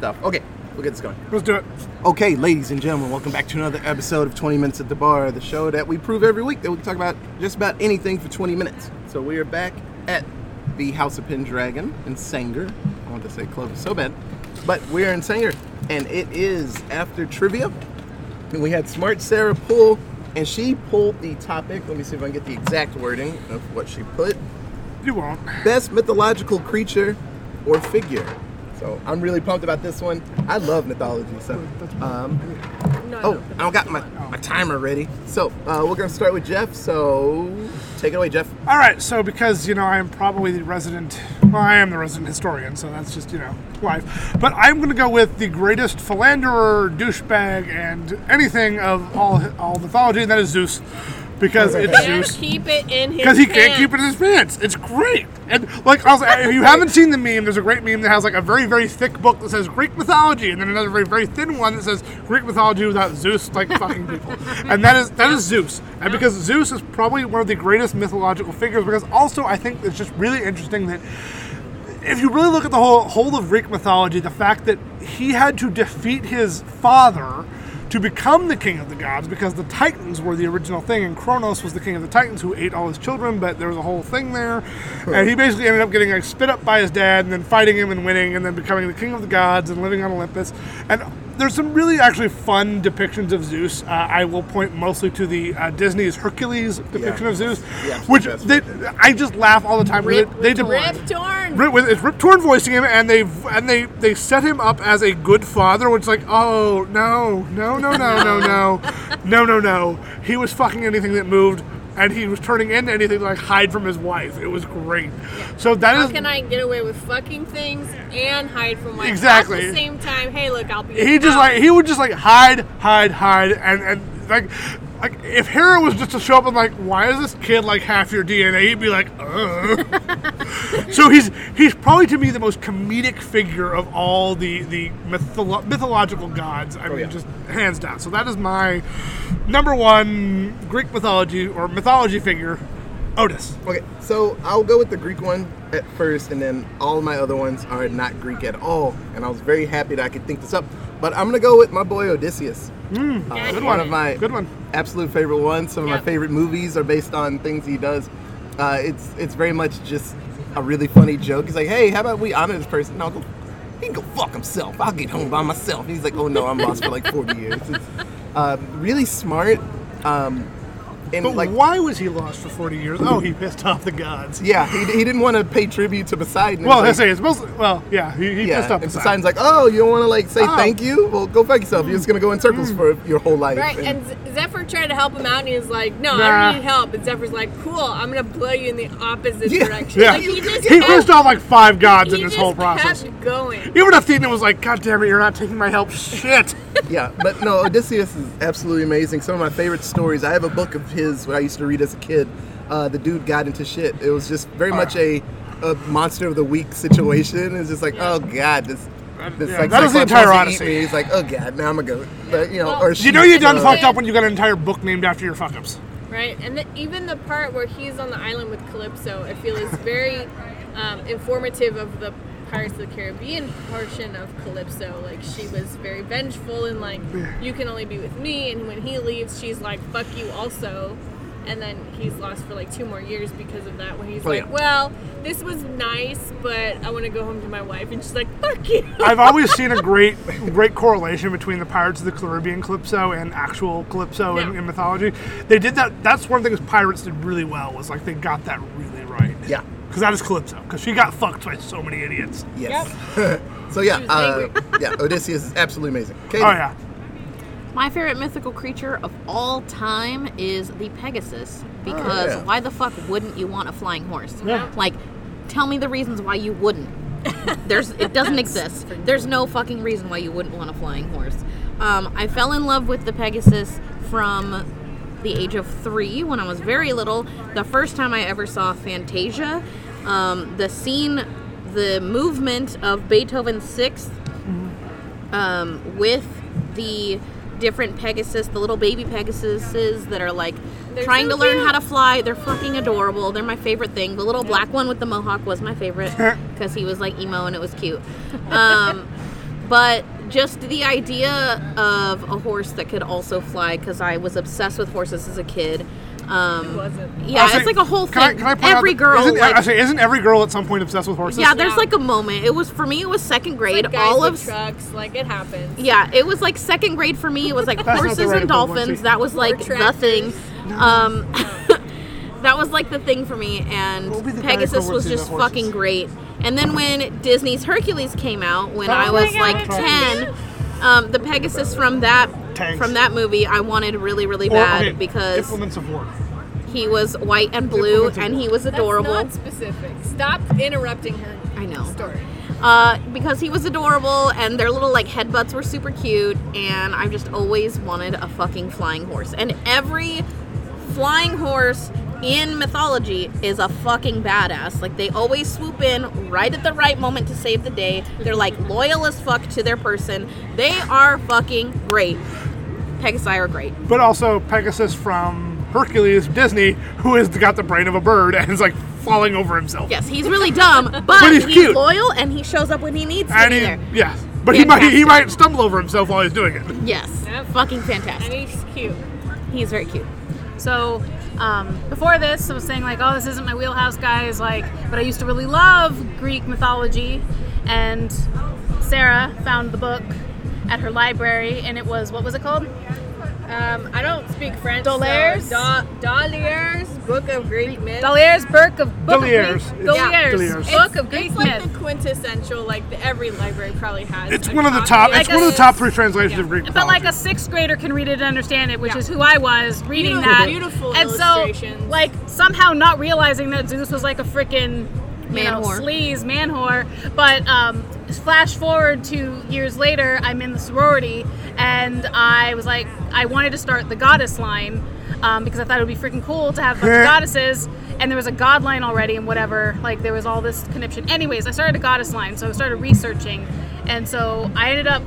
stuff. Okay, we'll get this going. Let's do it. Okay, ladies and gentlemen, welcome back to another episode of 20 Minutes at the Bar, the show that we prove every week that we can talk about just about anything for 20 minutes. So we are back at the House of Pendragon in Sanger. I want to say Clovis so bad, but we're in Sanger, and it is after trivia. And we had Smart Sarah pull, and she pulled the topic. Let me see if I can get the exact wording of what she put. You won't. Best mythological creature or figure. So I'm really pumped about this one. I love mythology, so um, No, Oh. I don't got my, my timer ready. So uh, we're gonna start with Jeff. So take it away, Jeff. All right, so because you know I am probably the resident, well, I am the resident historian, so that's just you know life. But I'm going to go with the greatest philanderer, douchebag, and anything of all all mythology, and that is Zeus, because it's Can't Zeus. keep it in his Because he can't keep it in his pants. It's great. And like, I was, if you haven't seen the meme, there's a great meme that has like a very, very thick book that says Greek mythology, and then another very, very thin one that says Greek mythology without Zeus like fucking people. And that is that is Zeus. And because Zeus is probably one of the greatest mythological figures, because also I think it's just really interesting that if you really look at the whole whole of Greek mythology, the fact that he had to defeat his father to become the king of the gods because the Titans were the original thing, and Kronos was the king of the Titans who ate all his children. But there was a whole thing there, and he basically ended up getting like spit up by his dad, and then fighting him and winning, and then becoming the king of the gods and living on Olympus. And there's some really actually fun depictions of Zeus. Uh, I will point mostly to the uh, Disney's Hercules depiction of Zeus, Yeah, which that's they, I just laugh all the time. Rip, they, they did Rip Torn. Rip, with it's Rip Torn voicing him, and they and they they set him up as a good father, which is like, oh no, no, no, no, no, no, no, no, no. He was fucking anything that moved, and he was turning into anything to like hide from his wife. It was great. So that How is can I get away with fucking things and hide from my Exactly. At the same time, hey, look, I'll be. he just out. like he would just like hide, hide, hide, and and like. Like if Hera was just to show up and like, why is this kid like half your DNA? He'd be like, uh. so he's he's probably to me the most comedic figure of all the the mytholo- mythological gods. I mean, yeah. just hands down. So that is my number one Greek mythology or mythology figure, Otis. Okay, so I'll go with the Greek one at first, and then all my other ones are not Greek at all. And I was very happy that I could think this up. But I'm gonna go with my boy Odysseus. Uh, Good one one. of my Good one. absolute favorite ones. Some of my favorite movies are based on things he does. Uh, it's it's very much just a really funny joke. He's like, hey, how about we honor this person? And I'll go, he can go fuck himself. I'll get home by myself. And he's like, oh no, I'm lost for like 40 years. It's uh, really smart. Um, and But like, why was he lost for forty years? Oh, he pissed off the gods. yeah, he, he didn't want to pay tribute to Poseidon. Well, I It's like- say it's mostly well, yeah, he, he yeah, pissed off and Poseidon. Poseidon's like, oh, you don't want to like say Oh. thank you? Well, go fuck yourself. You're just gonna go in circles mm. for your whole life. Right, and Z- Zephyr tried to help him out, and he was like, "No, Nah. I don't need help." And Zephyr's like, "Cool, I'm gonna blow you in the opposite Yeah, direction." Yeah, Like, he just he kept- pissed off like five gods he in this just whole process. Kept going. Even Athena was like, "God damn it, you're not taking my help." Shit. yeah, but no, Odysseus is absolutely amazing. Some of my favorite stories. I have a book of his what I used to read as a kid. Uh, the dude got into shit. It was just very much a, a monster of the week situation. It's just like, oh god, this. This Yeah, like that is the entire wants to eat Odyssey. me. He's like, oh god, now I'm a goat. But you know, Well, or You You know you done uh, fucked up when you got an entire book named after your fuck ups. Right, and the, even the part where he's on the island with Calypso, I feel is very um, informative of the Pirates of the Caribbean portion of Calypso. Like she was very vengeful and like, you can only be with me. And when he leaves, she's like, "Fuck you," also. And then he's lost for like two more years because of that. When he's Oh, like, yeah. "Well, this was nice, but I want to go home to my wife," and she's like, "Fuck you." I've always seen a great, great correlation between the Pirates of the Caribbean Calypso and actual Calypso in, Yeah. in mythology. They did that. That's one thing pirates did really well. Was like they got that really right. Yeah. Because that is Calypso. Because she got fucked by so many idiots. Yes. so yeah, uh, yeah, Odysseus is absolutely amazing. Katie, Oh yeah. My favorite mythical creature of all time is the Pegasus because yeah. why the fuck wouldn't you want a flying horse? Yeah. Like, tell me the reasons why you wouldn't. There's it doesn't exist. There's no fucking reason why you wouldn't want a flying horse. Um, I fell in love with the Pegasus from the age of three when I was very little. The first time I ever saw Fantasia, um, the scene, the movement of Beethoven's Sixth um, with the different Pegasus, the little baby Pegasuses that are like They're trying so to learn cute. how to fly. They're fucking adorable. They're my favorite thing. The little black one with the mohawk was my favorite because he was like emo and it was cute. Um, but just the idea of a horse that could also fly because I was obsessed with horses as a kid. Um, Who wasn't? Yeah, it's saying, like a whole can I- thing. can I point Every that- girl, Isn't, like, I say, isn't every girl at some point obsessed with horses? yeah, there's Yeah. like a moment. It was for me. It was second grade. Like guys all of trucks, like it happens. yeah, it was like second grade for me. It was like horses right and dolphins. That was like Or the thing. tractors. Um, that was like the thing for me. And What would be the better Pegasus was just fucking great. And then when Disney's Hercules came out, when Oh I was God, like Tractors. ten, um, the Pegasus from that Tanks. from that movie I wanted really really Or, bad okay, because implements of war. he was white and blue and he was adorable. That's adorable. not specific. Stop interrupting her. I know. Story. uh, because he was adorable and their little like headbutts were super cute and I've just always wanted a fucking flying horse and every flying horse in mythology is a fucking badass like they always swoop in right at the right moment to save the day they're like loyal as fuck to their person they are fucking great Pegasi are great But also Pegasus from Hercules, Disney, who has got the brain of a bird and is like falling over himself. yes he's really dumb but, But he's he's, cute. loyal and he shows up when he needs to And be he, there yeah, but he might he might stumble over himself while he's doing it. yes Yep. fucking fantastic And he's cute. he's very cute So um, before this, I was saying like, oh, this isn't my wheelhouse, guys. Like, but I used to really love Greek mythology, and Sarah found the book at her library, and it was what was it called? Um, I don't speak French. D'Aulaires'? So da- D'Aulaires' Book of Greek Myths. D'Aulaires' Book of Book Delier's. of Greek, It's Delier's Delier's. Book of Greek It's like myth. the quintessential, like the, every library probably has. It's one of the top. of It's Like one of the top three translations Yeah. of Greek But like a sixth grader can read it and understand it, which Yeah. is who I was reading Beautiful- that. beautiful and so, like somehow not realizing that Zeus was like a freaking Man know, whore. sleaze man whore. But um, flash forward to years later, I'm in the sorority, and I was like, I wanted to start the goddess line um, because I thought it would be freaking cool to have a bunch of goddesses. And there was a god line already, and whatever. Like there was all this conniption. Anyways, I started a goddess line, so I started researching, and so I ended up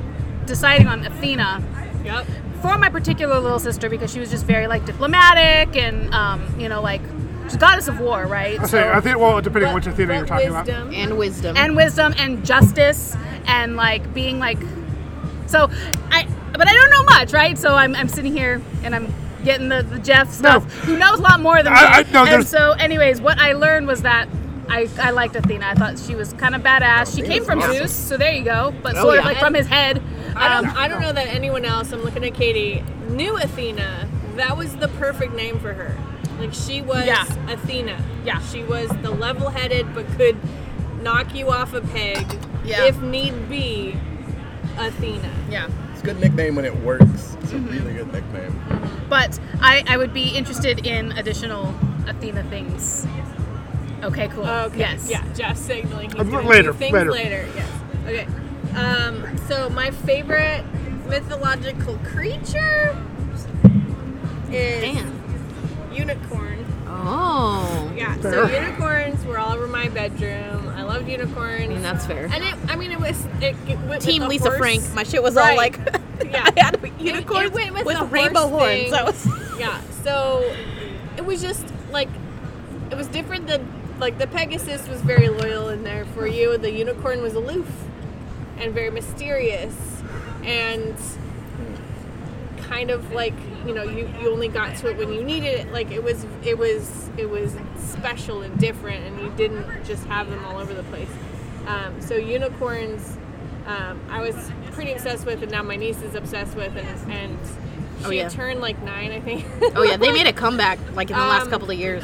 deciding on Athena Yep. for my particular little sister because she was just very like diplomatic and um, you know like she's goddess of war, right? I say, I think well, depending on which Athena you're talking about. and wisdom and wisdom and justice and like being like so I but I don't know much, right? So I'm, I'm sitting here and I'm getting the, the Jeff stuff who knows a lot more than me. I- I- no, and there's- so anyways, what I learned was that I, I liked Athena. I thought she was kind of badass. She came from awesome. Zeus, so there you go. But Oh, sort of yeah. like from his head. I Um, don't, I don't know that anyone else, I'm looking at Katie, knew Athena. That was the perfect name for her. Like, she was Yeah. Athena. Yeah. She was the level headed but could knock you off a peg Yeah. if need be, Athena. yeah. It's a good nickname when it works. It's Mm-hmm. a really good nickname. But I, I would be interested in additional Athena things. Okay, cool. Okay. Yes. Yeah, Jeff signaling he's gonna later, do things later. later. Yes. Okay. Um, so my favorite mythological creature is Damn. Unicorn. Oh. Yeah. Fair. So unicorns were all over my bedroom. I loved unicorns. I mean, that's fair. and it, I mean, it was it, it went Team with Lisa horse. Frank. My shit was all like, Yeah. I had It- unicorns it went with, with rainbow horse horns. thing. That was yeah. So it was just like it was different than like the Pegasus was very loyal in there for you. The unicorn was aloof and very mysterious and kind of like you know you, you only got to it when you needed it like it was it was it was special and different and you didn't just have them all over the place um, so unicorns um, i was pretty obsessed with and now my niece is obsessed with and, and she Oh, yeah. turned like nine i think Oh yeah, they made a comeback like in the last Um, couple of years.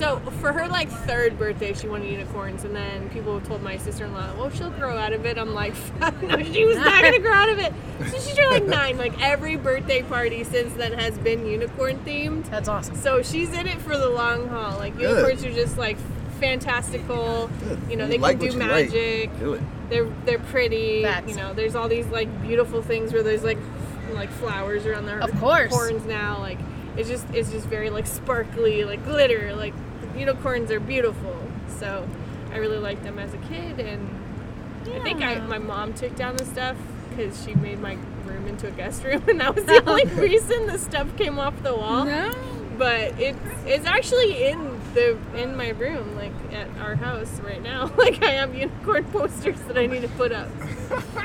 So for her like third birthday, she wanted unicorns, and then people told my sister-in-law, "Well, she'll grow out of it." I'm like, "No, she was not gonna grow out of it." So she's like nine. Like every birthday party since then has been unicorn themed. That's awesome. So she's in it for the long haul. Like Good. unicorns are just like fantastical. You know, they like can what do you like. magic. Do it. They're they're pretty. That's- You know, there's all these like beautiful things where there's like like flowers around their Of course. horns now. Like it's just it's just very like sparkly, like glitter. Like unicorns are beautiful. So I really liked them as a kid, and I think I, my mom took down the stuff because she made my room into a guest room, and that was the only reason the stuff came off the wall. But it's it's actually in they're in my room, like at our house right now. Like I have unicorn posters that I need to put up.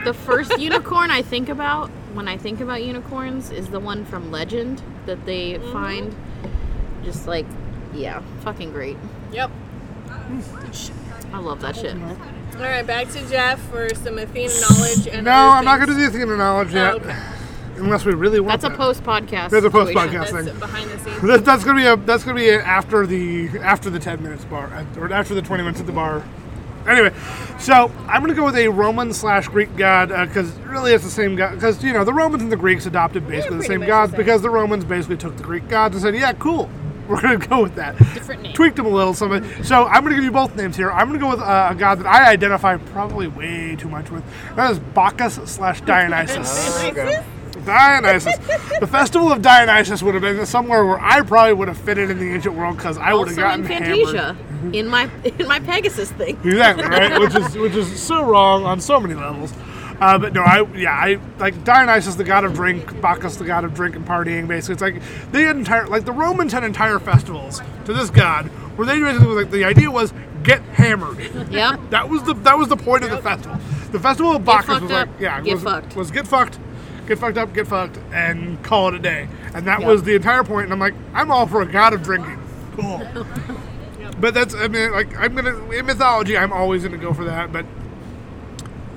The first unicorn I think about when I think about unicorns is the one from Legend that they Mm-hmm. find. Just like, yeah, fucking great. Yep. I love that shit. All right, back to Jeff for some Athena knowledge and No, I'm not going to do Athena knowledge yet. Oh, okay. Unless we really want That's a post podcast. That's a post-podcast. That's thing. behind the scenes. That, that's gonna be a that's gonna be after the after the ten minutes bar or after the twenty minutes at the bar. Anyway, so I'm gonna go with a Roman slash Greek god because really it's the same god because you know the Romans and the Greeks adopted basically the same gods the same. because the Romans basically took the Greek gods and said yeah cool we're gonna go with that Different name. tweaked them a little something so I'm gonna give you both names here I'm gonna go with uh, a god that I identify probably way too much with that is Bacchus slash Dionysus. Okay. Dionysus. the festival of Dionysus would have been somewhere where I probably would have fitted in the ancient world because I would have gotten in hammered. Fantasia, in my in my Pegasus thing. Exactly right, which is which is so wrong on so many levels. Uh, but no, I yeah, I like Dionysus, the god of drink, Bacchus, the god of drink and partying. Basically, it's like they had entire like the Romans had entire festivals to this god where they basically like the idea was get hammered. Yeah. That was the that was the point of the festival. The festival of Bacchus was like up, yeah, get was, fucked. was get fucked, get fucked up, get fucked, and call it a day. And that Yep. was the entire point. And I'm like, I'm all for a god of drinking. Cool. But that's I mean like I'm gonna in mythology I'm always gonna go for that. But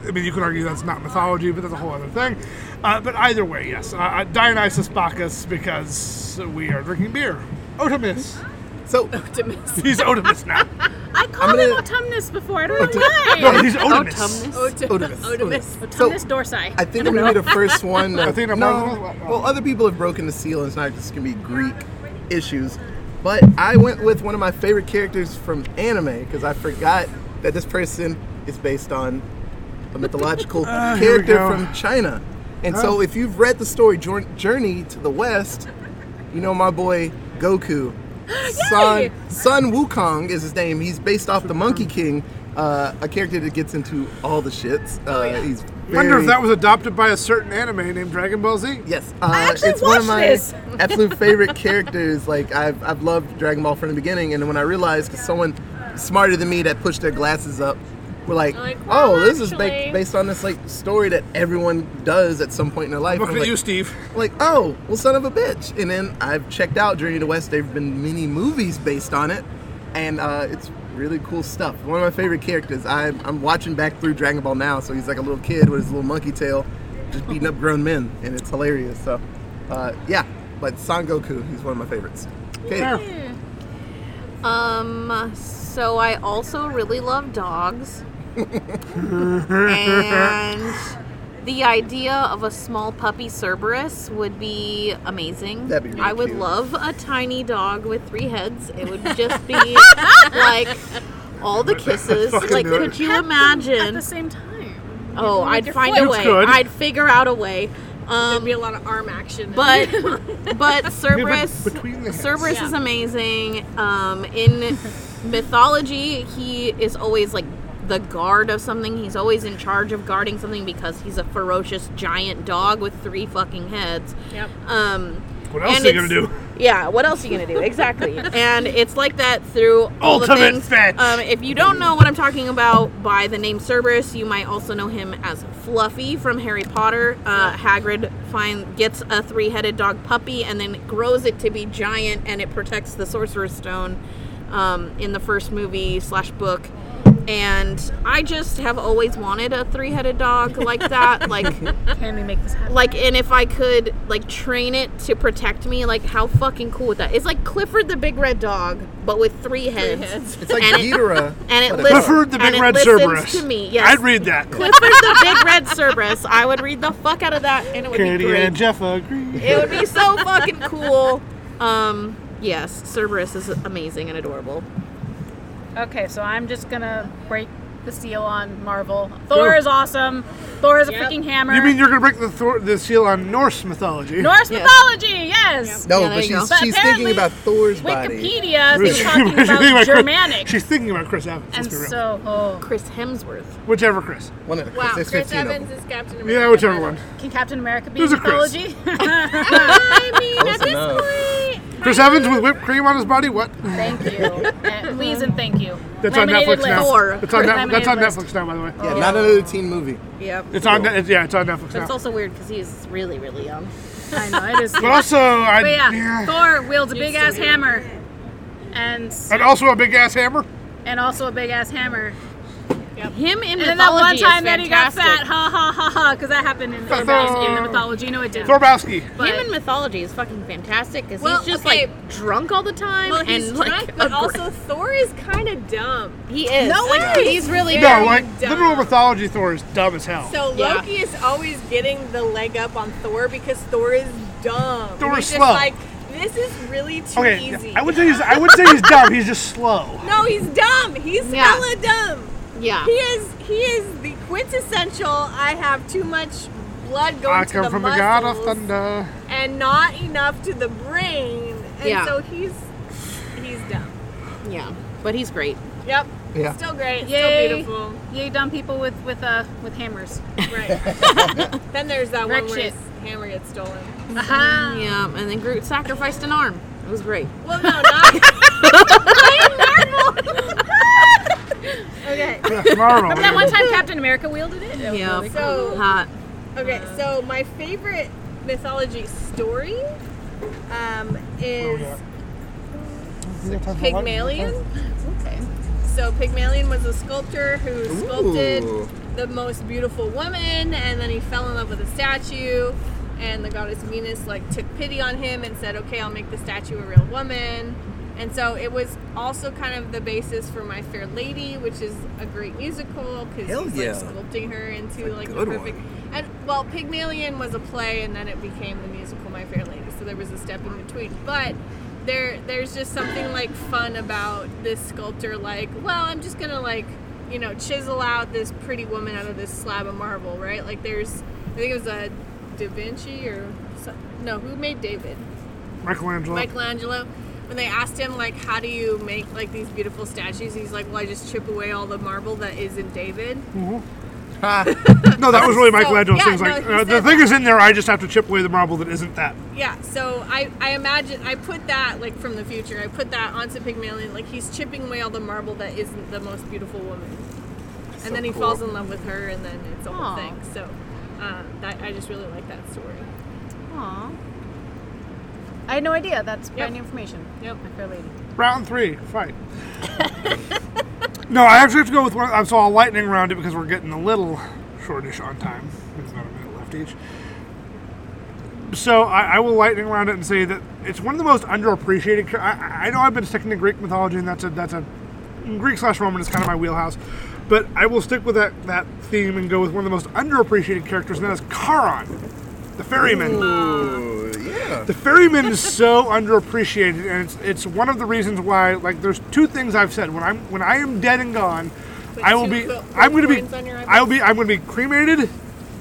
I mean you could argue that's not mythology, but that's a whole other thing. Uh, but either way, yes, uh, uh, Dionysus Bacchus because we are drinking beer. Otimus. So Optimus. He's Otimus now. I called gonna- him autumnus before. I don't know No, why. he's Otimus. Autumnus. Otimus. Otimus. Otimus. So- autumnus dorsi. I think I'm gonna be the first one. I think I'm no, wrong. well, other people have broken the seal, and it's not just gonna be Greek issues. But I went with one of my favorite characters from anime because I forgot that this person is based on a mythological Ah, here we character go. from China. And so, if you've read the story Jour- Journey to the West, you know my boy Goku. Sun Sun Wukong is his name. He's based off the Monkey King, uh, a character that gets into all the shits. Uh, yeah. He's Wonder if that was adopted by a certain anime named Dragon Ball Z. Yes, uh, actually it's one of watched my this. absolute favorite characters. Like I've I've loved Dragon Ball from the beginning, and then when I realized because someone smarter than me that pushed their glasses up, were like, Like, oh, well, this is ba- based on this like story that everyone does at some point in their life. Looking I'm at like, you, Steve. like, oh, well, son of a bitch. And then I've checked out Journey to the West. There've been many movies based on it, and uh, it's really cool stuff. One of my favorite characters. I'm, I'm watching back through Dragon Ball now, so he's like a little kid with his little monkey tail, just beating up grown men, and it's hilarious. So, uh, yeah, but Son Goku, he's one of my favorites. Okay, There. Um, so I also really love dogs. And the idea of a small puppy Cerberus would be amazing. That'd be really I would cute. love a tiny dog with three heads. It would just be like all the kisses. Fucking Like, do it. could you imagine? At imagine? the same time. Oh, with I'd your find foot. a You way. could. I'd figure out a way. There'd Um, be a lot of arm action. but but Cerberus between the heads. Cerberus Yeah. is amazing. Um, in mythology, he is always like the guard of something. He's always in charge of guarding something because he's a ferocious giant dog with three fucking heads. Yep. Um, What else and are you gonna do? Yeah, what else are you gonna do? Exactly. and it's like that through all the Ultimate things. fetch. Um, if you don't know what I'm talking about by the name Cerberus, you might also know him as Fluffy from Harry Potter. Uh, Hagrid find gets a three-headed dog puppy and then grows it to be giant, and it protects the Sorcerer's Stone um, in the first movie slash book. And I just have always wanted a three-headed dog like that, like Can we make this happen? like and if i could like train it to protect me like how fucking cool would that it's like clifford the big red dog but with three heads, heads. it's like And it- Ghidorah. and it but listens- Clifford the Big Red Cerberus. to me, yes. I'd read that. clifford the big red cerberus i would read the fuck out of that and it would Katie be great and Jeff agree. it would be so fucking cool um yes cerberus is amazing and adorable Okay, so I'm just gonna break the seal on Marvel. Thor Go. is awesome. Thor is a Yep. freaking hammer. You mean you're gonna break the, Thor, the seal on Norse mythology? Norse Yes. mythology? Yes. No, Yeah, there but you go. she's, But she's apparently thinking about Thor's body. Wikipedia is She's talking thinking about Chris- Germanic, She's thinking about Chris Evans. and let's be real. so oh, chris hemsworth Whichever Chris. One of the Wow, There's Chris 15 of them. Evans is Captain America. Yeah, whichever one. can Captain America be Who's in a Chris? mythology? I mean, Close at this enough. point, Chris Evans with whipped cream on his body. What? Thank you. Uh, please and thank you. That's on Netflix list. now. Thor. It's on Net- that's on. Netflix now, by the way. Yeah, not another teen movie. Yep. It's on. Net- yeah, it's on Netflix But it's also weird because he's really, really young. I know it is. But also, I But yeah, yeah. Thor wields a big ass hammer, and and also a big ass hammer. and also a big ass hammer. Him in And then that one mythology time is that he got fantastic. fat, ha ha ha ha, because that happened in, Thor. in the mythology. No, it didn't. Thorbowski. But- Him in mythology is fucking fantastic because Well, he's just okay. like drunk all the time Well, he's and drunk, like but aggra- also Thor is kind of dumb. he is. No Like, way. He's really No, Very like dumb. literal mythology Thor is dumb as hell. So Yeah. Loki is always getting the leg up on Thor because Thor is dumb. Thor He's is just slow. like, this is really too okay, easy. I would say he's. I would say he's dumb. He's just slow. no, he's dumb. He's Yeah. hella dumb. Yeah. He is. He is the quintessential. I have too much blood going I to come the from the muscles god of thunder. and not enough to the brain. And Yeah. so he's he's dumb. Yeah, but he's great. Yep. Yeah. Still great. Yay. Still beautiful. Yay, dumb people with with uh with hammers. Right. then there's that Wreck one where shit. his hammer gets stolen. Uh-huh. Yeah, and then Groot sacrificed an arm. It was great. Well, no, not. okay. Yeah, Marvel. That one time Captain America wielded it. That Yeah, really cool. So- hot. Okay, so my favorite mythology story um, is Pygmalion. Okay. So Pygmalion was a sculptor who sculpted Ooh. the most beautiful woman, and then he fell in love with a statue. And the goddess Venus like took pity on him and said, "Okay, I'll make the statue a real woman." And so it was also kind of the basis for My Fair Lady, which is a great musical because Hell he's yeah. like sculpting her into a like the perfect. one. And well, Pygmalion was a play, and then it became the musical My Fair Lady. So there was a step in between, but there there's just something like fun about this sculptor. Like, well, I'm just gonna like you know chisel out this pretty woman out of this slab of marble, right? Like, there's I think it was a Da Vinci or so- no, who made David? Michelangelo. Michelangelo. When they asked him like, how do you make like these beautiful statues? He's like, well, I just chip away all the marble that isn't David. Ha. No, that was really So, Michelangelo's yeah, things. no, Like he uh, the said thing that. is in there. I just have to chip away the marble that isn't that. Yeah, so I, I imagine I put that like from the future. I put that onto Pygmalion, like he's chipping away all the marble that isn't the most beautiful woman, and then he cool. falls in love with her, and then it's a whole thing. So uh, that I just really like that story. Aw. I had no idea. That's brand new information. Yep. My fair lady. Round three, fight. no, I actually have to go with one. uh, So I'll lightning round it because we're getting a little shortish on time. There's about a minute left each. So I, I will lightning round it and say that it's one of the most underappreciated. char- I, I know I've been sticking to Greek mythology, and that's a that's a Greek slash Roman is kind of my wheelhouse. But I will stick with that that theme and go with one of the most underappreciated characters, and that is Charon, the ferryman. Ooh, yeah. The ferryman is so underappreciated, and it's it's one of the reasons why. Like, there's two things I've said. When I'm when I am dead and gone, Put I will be. I'm going to be. coins on your I will be. I'm going to be cremated,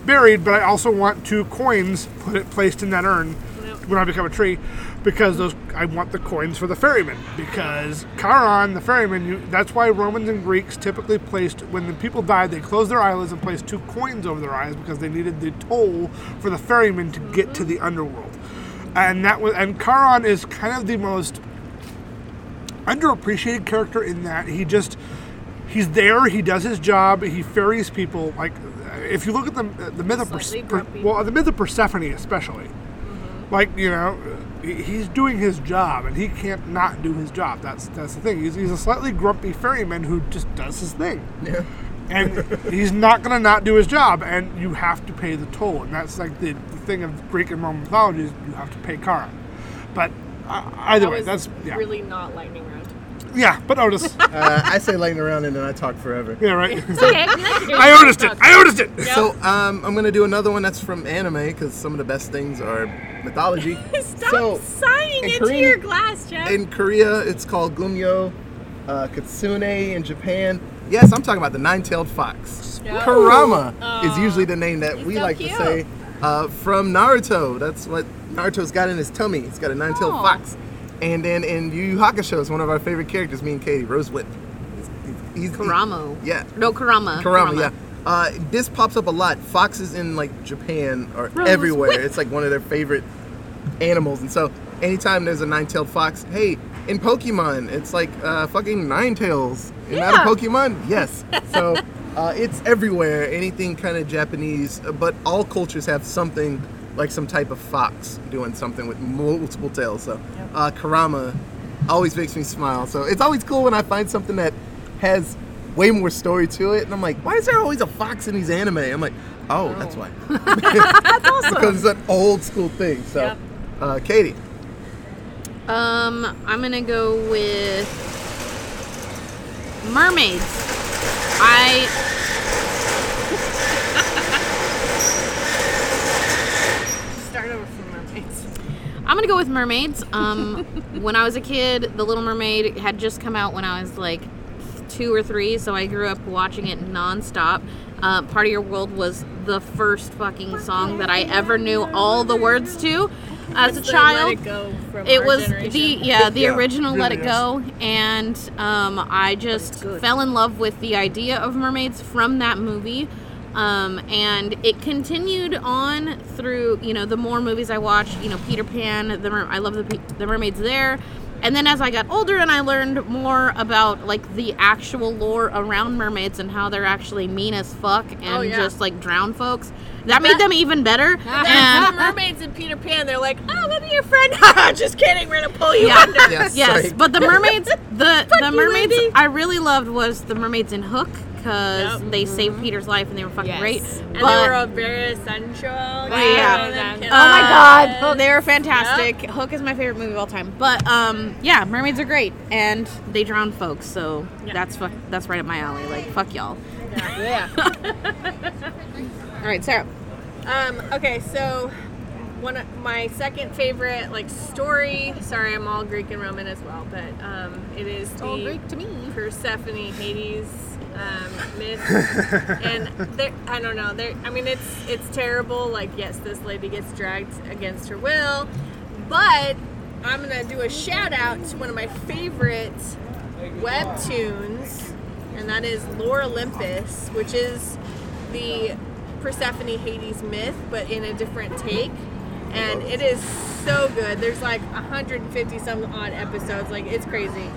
buried, but I also want two coins put it placed in that urn Yep. when I become a tree, because those I want the coins for the ferryman. Because Charon, the ferryman, you, that's why Romans and Greeks typically placed when the people died, they closed their eyelids and placed two coins over their eyes because they needed the toll for the ferryman to get to the mm-hmm. underworld. And that was and Charon is kind of the most underappreciated character in that he just he's there he does his job he ferries people like if you look at the the myth of Slightly Perse- grumpy. well the myth of Persephone especially. Mm-hmm. Like you know he's doing his job and he can't not do his job. That's that's the thing. He's, he's a slightly grumpy ferryman who just does his thing. Yeah. And he's not going to not do his job and you have to pay the toll and that's like the, the thing of greek and roman mythology is you have to pay Charon. but uh, either That way that's yeah really not lightning round. yeah but otis Uh, I say lightning around and then I talk forever. yeah right Okay. i noticed it i noticed it So um, I'm gonna do another one that's from anime because some of the best things are mythology. Stop So, sighing in into Korean- your glass, Jeff. in Korea, it's called Gumiho. Uh, Kitsune in Japan. Yes, I'm talking about the nine-tailed fox. Yeah. Kurama is usually the name that He's we so like cute. to say uh, from Naruto. That's what Naruto's got in his tummy. He's got a nine-tailed Aw. fox. And then in Yu Yu Hakusho, is one of our favorite characters, me and Katie, Rose Whip. He's, he's- Karamo. yeah. No, Karama. Karama, yeah. Uh, this pops up a lot. Foxes in like Japan are Rose everywhere. whip. It's like one of their favorite animals, and so anytime there's a nine-tailed fox, hey, in Pokemon, it's like uh, fucking nine You're not Yeah. a Pokemon? Yes. So uh, it's everywhere. Anything kind of Japanese, uh, but all cultures have something like some type of fox doing something with multiple tails. So uh, Karama always makes me smile. So it's always cool when I find something that has way more story to it, and I'm like, why is there always a fox in these anime? I'm like, oh, that's why. That's awesome. because it's an old school thing. So, Yep. uh, Katie. Um, I'm gonna go with mermaids. I Start over from mermaids. I'm gonna go with mermaids. Um, when I was a kid, The Little Mermaid had just come out when I was like two or three, so I grew up watching it nonstop. Uh, Part of Your World was the first fucking song that I ever knew all the words to as a It's the child. Let It Go from It our was generation. the yeah the Yeah, original Let It Go, and um, I just fell in love with the idea of mermaids from that movie. Um, and it continued on through you know the more movies I watched. You know Peter Pan, the mer- I love the the mermaids there. And then as I got older and I learned more about like the actual lore around mermaids and how they're actually mean as fuck and Oh, yeah. just like drown folks, that made them even better. And and mermaids in Peter Pan, they're like, oh, let me be your friend. just kidding, we're gonna pull you Yeah. under. Yes. yes, but the mermaids, the the mermaids lady. I really loved was the mermaids in Hook because Yep. they saved Peter's life and they were fucking Yes. great. And but they were all very essential. yeah. Yeah. oh my god, oh, they were fantastic. Hook is my favorite movie of all time. But um, yeah, mermaids are great and they drown folks, so Yeah. that's fuck, that's right up my alley. Like fuck y'all. Yeah. All right, Sarah. Um, okay, so one of my second favorite like story. Sorry, I'm all Greek and Roman as well, but um, it is the all Greek to me. Persephone Hades um, myth. and there, I don't know. There, I mean, it's it's terrible. Like, yes, this lady gets dragged against her will, but I'm gonna do a shout out to one of my favorite webtoons, and that is Lore Olympus, which is the Persephone Hades myth, but in a different take. And it is so good. There's like 150 some odd episodes. Like it's crazy.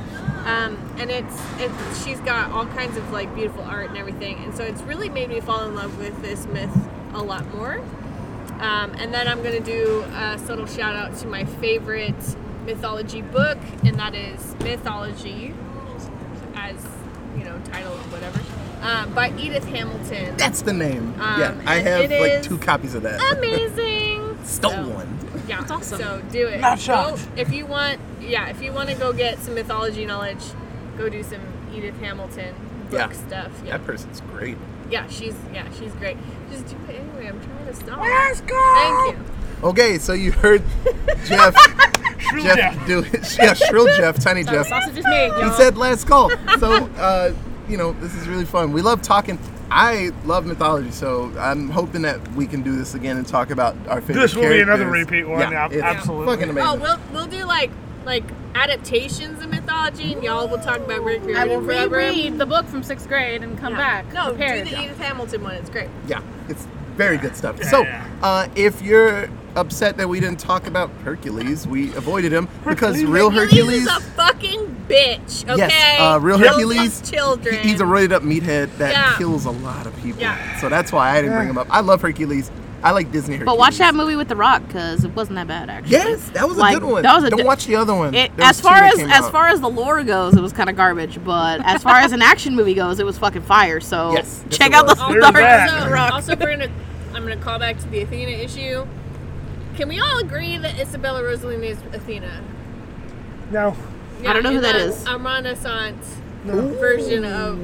Um, and it's it, she's got all kinds of like beautiful art and everything. And so it's really made me fall in love with this myth a lot more. Um, and then I'm gonna do a subtle shout out to my favorite mythology book, and that is Mythology, as you know, title or whatever, um, by Edith Hamilton. That's the name. Um, yeah, I have like two copies of that. amazing. Stole So, one. Yeah, That's awesome. So do it. Not Go- if you want, yeah, if you want to go get some mythology knowledge, go do some Edith Hamilton book Yeah. stuff. Yeah, That person's great. yeah, she's yeah, she's great. Just do it anyway. I'm trying to stop. Let's go. Thank you. Okay, so you heard Jeff. Shrill Jeff Jeff. do it. Yeah, shrill Jeff, tiny Jeff. Sausage is made, He y'all. said last call. So, uh, you know, this is really fun. We love talking. I love mythology, so I'm hoping that we can do this again and talk about our favorite This will be another repeat one, yeah, it's absolutely. Fucking amazing. Oh, we'll we'll do like like adaptations of mythology, and y'all will talk about Rick I will forever. reread the book from sixth grade and come Yeah. back. No, prepared. do the Edith Hamilton one. It's great. Yeah, it's very good stuff. Yeah, so, uh, if you're upset that we didn't talk about Hercules, we avoided him because Hercules. real Hercules. is a fucking bitch. Okay. Yes, uh, real Kills Hercules. Children. he- He's a roided up meathead that Yeah. kills a lot of people. Yeah. So that's why I didn't bring him up. I love Hercules. I like Disney Hercules. But watch that movie with The Rock because it wasn't that bad actually. Yes, that was a Like, good one. that was a Don't di- watch the other one. It, as far as as out. far as the lore goes, it was kind of garbage. But as far as an action movie goes, it was fucking fire. So Yes, yes, check out the, oh, was. Also, the Rock. also, we're gonna. I'm gonna call back to the Athena issue. Can we all agree that Isabella Rossellini is Athena? No. I don't know in who that is. A Renaissance version of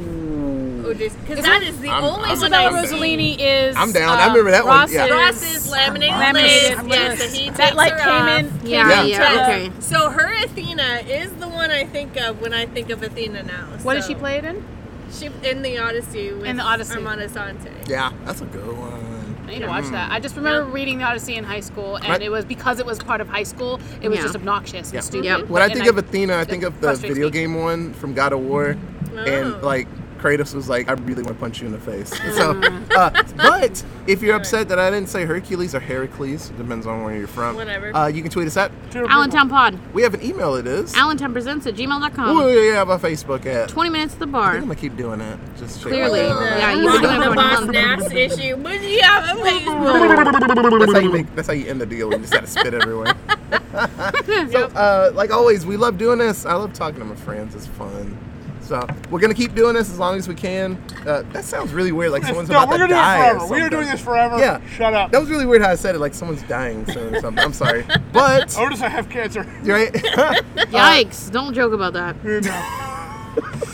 Odysseus, because that is the I'm- only I'm one Isabella I Rossellini is. I'm down. I uh, remember that one, yeah. Ross's- Ross's laminated, Laminated lace, yes, lips. that he That, like, came off. in- Yeah, came Yeah. in yeah, to- okay. So her Athena is the one I think of when I think of Athena now. What did she play it in? She in the Odyssey with In the Odyssey. Armand Assante. Yeah, that's a good one. I need to watch that. I just remember Yeah. reading the Odyssey in high school, and Right. it was because it was part of high school. It was Yeah. just obnoxious Yeah. and stupid. Yep. When I and think of Athena, I think of the video me. game one from God of War, Oh. and like Kratos was like, I really want to punch you in the face. So, uh, but if you're upset that I didn't say Hercules or Heracles, depends on where you're from. Whatever. Uh, you can tweet us at. Allentown Pod. We have an email. It is. AllentownPresents at gmail.com. Oh yeah, yeah, about Facebook at. 20 minutes at the I bar. think I'm gonna keep doing that. Just shake Clearly. my- Yeah, you've been doing it the for boss months. naps issue. But yeah, I'm Facebook. That's how you make. That's how you end the deal. You just gotta spit everywhere. so, uh, like always, we love doing this. I love talking to my friends. It's fun. So we're gonna keep doing this as long as we can. Uh, that sounds really weird. Like someone's no, about we're to gonna do it die. or forever. We are doing this forever. Yeah. Shut up. That was really weird how I said it. Like someone's dying soon or something. I'm sorry, but Otis, I have cancer. right. Yikes. Don't joke about that. You know.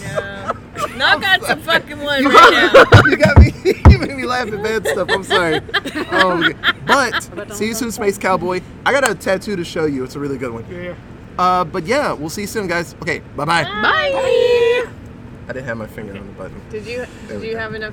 Yeah. Knock out some fucking wood right now. you got me. you made me laugh at bad stuff. I'm sorry. Um, but see you soon, Space Cowboy. I got a tattoo to show you. It's a really good one. Yeah. Uh, but yeah, we'll see you soon, guys. Okay, bye bye. Bye. I didn't have my finger on the button. Did you There did we you go. have enough